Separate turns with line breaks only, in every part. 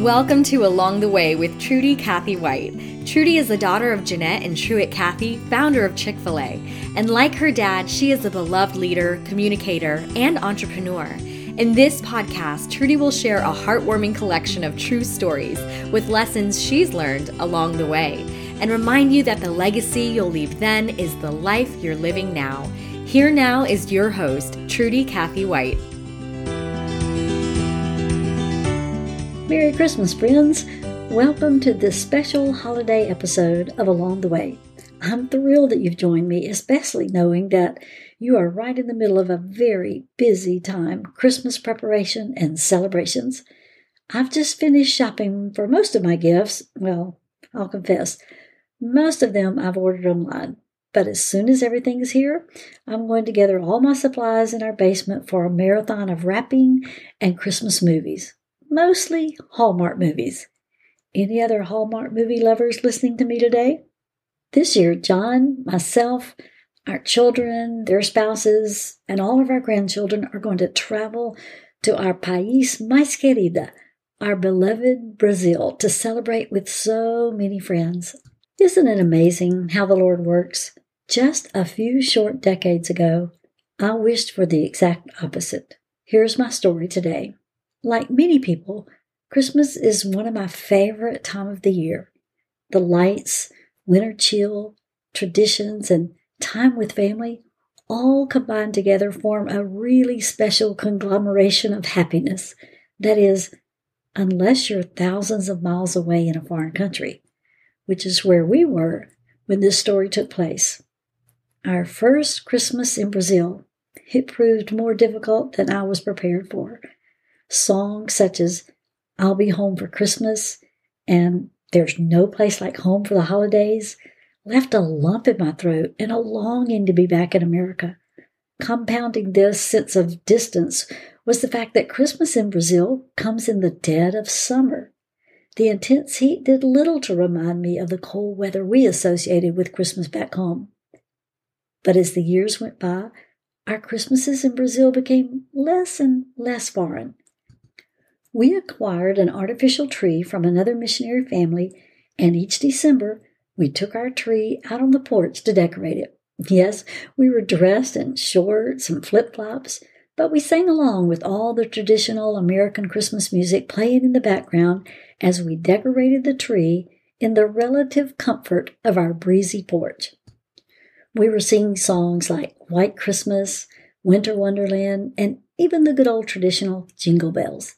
Welcome to Along the Way with Trudy Cathy White. Trudy is the daughter of Jeanette and Truett Cathy, founder of Chick fil A. And like her dad, she is a beloved leader, communicator, and entrepreneur. In this podcast, Trudy will share a heartwarming collection of true stories with lessons she's learned along the way and remind you that the legacy you'll leave then is the life you're living now. Here now is your host, Trudy Cathy White.
Merry Christmas, friends! Welcome to this special holiday episode of Along the Way. I'm thrilled that you've joined me, especially knowing that you are right in the middle of a very busy time Christmas preparation and celebrations. I've just finished shopping for most of my gifts. Well, I'll confess, most of them I've ordered online. But as soon as everything is here, I'm going to gather all my supplies in our basement for a marathon of wrapping and Christmas movies mostly Hallmark movies. Any other Hallmark movie lovers listening to me today? This year, John, myself, our children, their spouses, and all of our grandchildren are going to travel to our país mais querida, our beloved Brazil, to celebrate with so many friends. Isn't it amazing how the Lord works? Just a few short decades ago, I wished for the exact opposite. Here's my story today. Like many people, Christmas is one of my favorite time of the year. The lights, winter chill, traditions, and time with family all combined together form a really special conglomeration of happiness. That is, unless you're thousands of miles away in a foreign country, which is where we were when this story took place. Our first Christmas in Brazil, it proved more difficult than I was prepared for. Songs such as I'll Be Home for Christmas and There's No Place Like Home for the Holidays left a lump in my throat and a longing to be back in America. Compounding this sense of distance was the fact that Christmas in Brazil comes in the dead of summer. The intense heat did little to remind me of the cold weather we associated with Christmas back home. But as the years went by, our Christmases in Brazil became less and less foreign. We acquired an artificial tree from another missionary family, and each December we took our tree out on the porch to decorate it. Yes, we were dressed in shorts and flip flops, but we sang along with all the traditional American Christmas music playing in the background as we decorated the tree in the relative comfort of our breezy porch. We were singing songs like White Christmas, Winter Wonderland, and even the good old traditional Jingle Bells.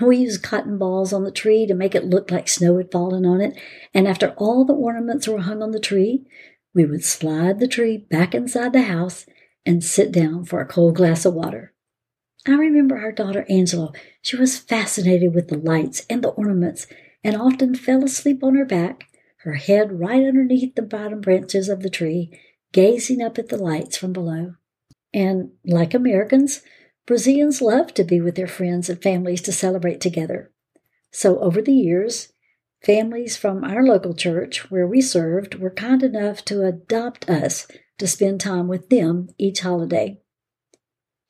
We used cotton balls on the tree to make it look like snow had fallen on it, and after all the ornaments were hung on the tree, we would slide the tree back inside the house and sit down for a cold glass of water. I remember our daughter Angela. She was fascinated with the lights and the ornaments and often fell asleep on her back, her head right underneath the bottom branches of the tree, gazing up at the lights from below. And like Americans, Brazilians love to be with their friends and families to celebrate together. So, over the years, families from our local church where we served were kind enough to adopt us to spend time with them each holiday.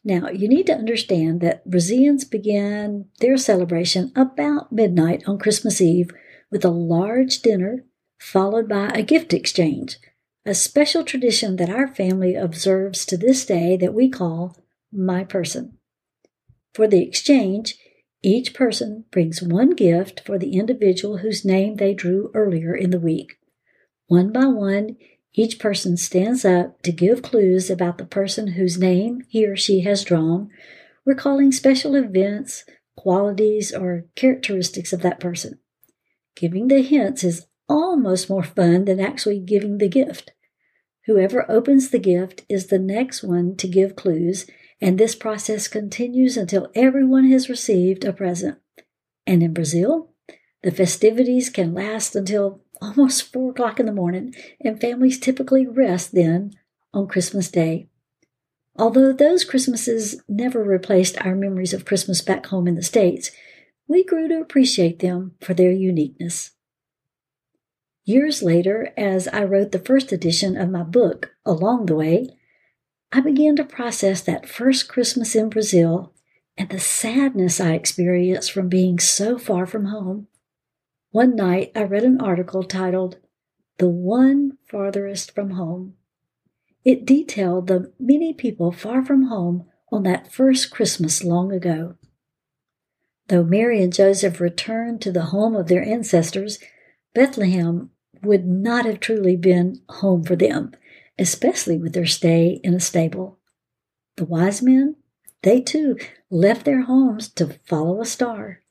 Now, you need to understand that Brazilians begin their celebration about midnight on Christmas Eve with a large dinner followed by a gift exchange, a special tradition that our family observes to this day that we call my person. For the exchange, each person brings one gift for the individual whose name they drew earlier in the week. One by one, each person stands up to give clues about the person whose name he or she has drawn, recalling special events, qualities, or characteristics of that person. Giving the hints is almost more fun than actually giving the gift. Whoever opens the gift is the next one to give clues, and this process continues until everyone has received a present. And in Brazil, the festivities can last until almost four o'clock in the morning, and families typically rest then on Christmas Day. Although those Christmases never replaced our memories of Christmas back home in the States, we grew to appreciate them for their uniqueness. Years later, as I wrote the first edition of my book, Along the Way, I began to process that first Christmas in Brazil and the sadness I experienced from being so far from home. One night I read an article titled, The One Farthest from Home. It detailed the many people far from home on that first Christmas long ago. Though Mary and Joseph returned to the home of their ancestors, Bethlehem would not have truly been home for them, especially with their stay in a stable. The wise men, they too left their homes to follow a star.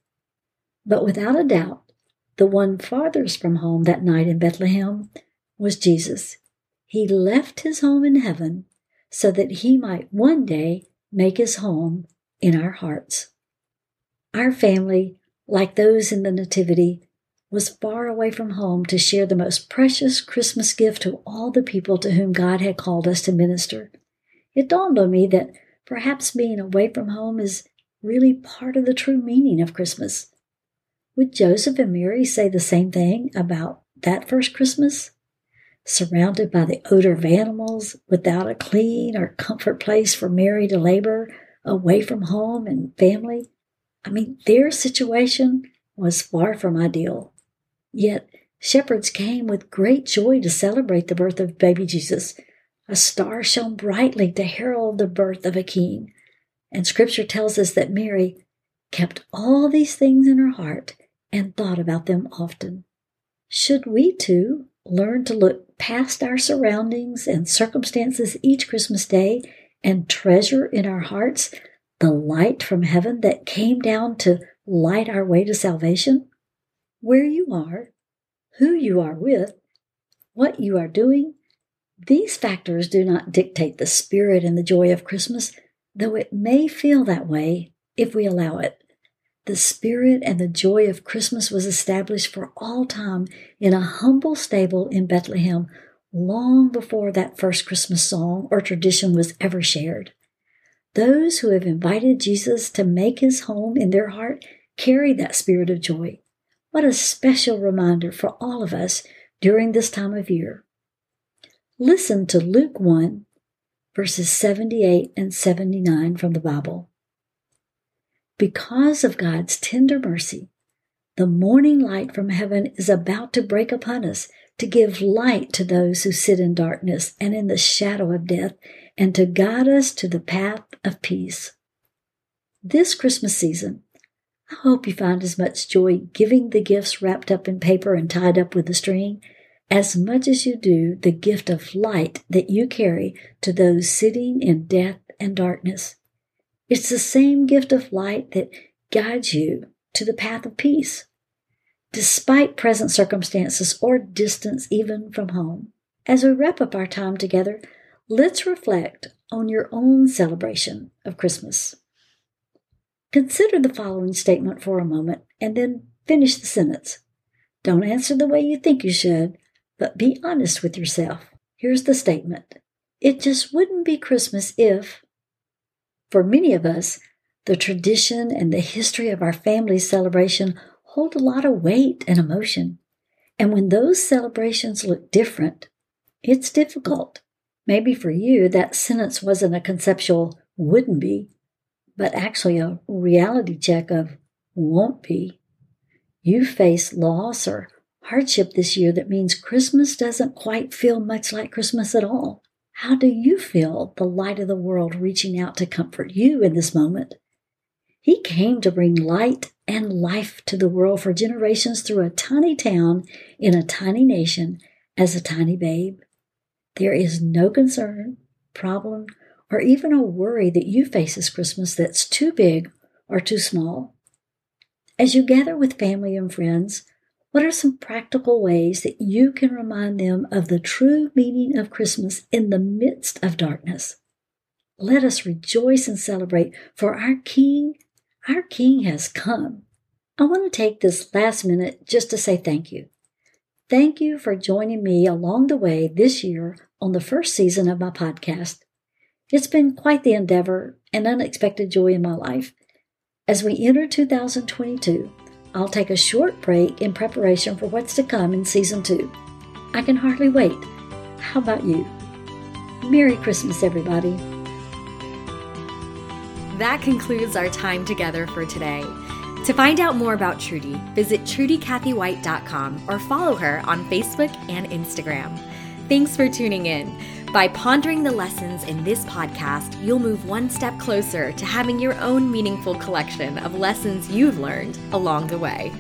But without a doubt, the one farthest from home that night in Bethlehem was Jesus. He left his home in heaven so that he might one day make his home in our hearts. Our family, like those in the Nativity, was far away from home to share the most precious Christmas gift to all the people to whom God had called us to minister. It dawned on me that perhaps being away from home is really part of the true meaning of Christmas. Would Joseph and Mary say the same thing about that first Christmas? Surrounded by the odor of animals, without a clean or comfort place for Mary to labor, away from home and family. I mean, their situation was far from ideal. Yet, shepherds came with great joy to celebrate the birth of baby Jesus. A star shone brightly to herald the birth of a king. And scripture tells us that Mary kept all these things in her heart and thought about them often. Should we too learn to look past our surroundings and circumstances each Christmas day and treasure in our hearts the light from heaven that came down to light our way to salvation? Where you are, who you are with, what you are doing, these factors do not dictate the spirit and the joy of Christmas, though it may feel that way if we allow it. The spirit and the joy of Christmas was established for all time in a humble stable in Bethlehem long before that first Christmas song or tradition was ever shared. Those who have invited Jesus to make his home in their heart carry that spirit of joy. What a special reminder for all of us during this time of year. Listen to Luke 1, verses 78 and 79 from the Bible. Because of God's tender mercy, the morning light from heaven is about to break upon us to give light to those who sit in darkness and in the shadow of death and to guide us to the path of peace. This Christmas season, I hope you find as much joy giving the gifts wrapped up in paper and tied up with a string as much as you do the gift of light that you carry to those sitting in death and darkness. It's the same gift of light that guides you to the path of peace, despite present circumstances or distance even from home. As we wrap up our time together, let's reflect on your own celebration of Christmas. Consider the following statement for a moment and then finish the sentence. Don't answer the way you think you should, but be honest with yourself. Here's the statement It just wouldn't be Christmas if. For many of us, the tradition and the history of our family's celebration hold a lot of weight and emotion. And when those celebrations look different, it's difficult Maybe for you, that sentence wasn't a conceptual wouldn't be, but actually a reality check of won't be. You face loss or hardship this year that means Christmas doesn't quite feel much like Christmas at all. How do you feel the light of the world reaching out to comfort you in this moment? He came to bring light and life to the world for generations through a tiny town in a tiny nation as a tiny babe. There is no concern, problem, or even a worry that you face this Christmas that's too big or too small. As you gather with family and friends, what are some practical ways that you can remind them of the true meaning of Christmas in the midst of darkness? Let us rejoice and celebrate, for our King, our King has come. I want to take this last minute just to say thank you. Thank you for joining me along the way this year on the first season of my podcast. It's been quite the endeavor and unexpected joy in my life. As we enter 2022, I'll take a short break in preparation for what's to come in season two. I can hardly wait. How about you? Merry Christmas, everybody.
that concludes our time together for today. To find out more about Trudy, visit trudycathywhite.com or follow her on Facebook and Instagram. Thanks for tuning in. By pondering the lessons in this podcast, you'll move one step closer to having your own meaningful collection of lessons you've learned along the way.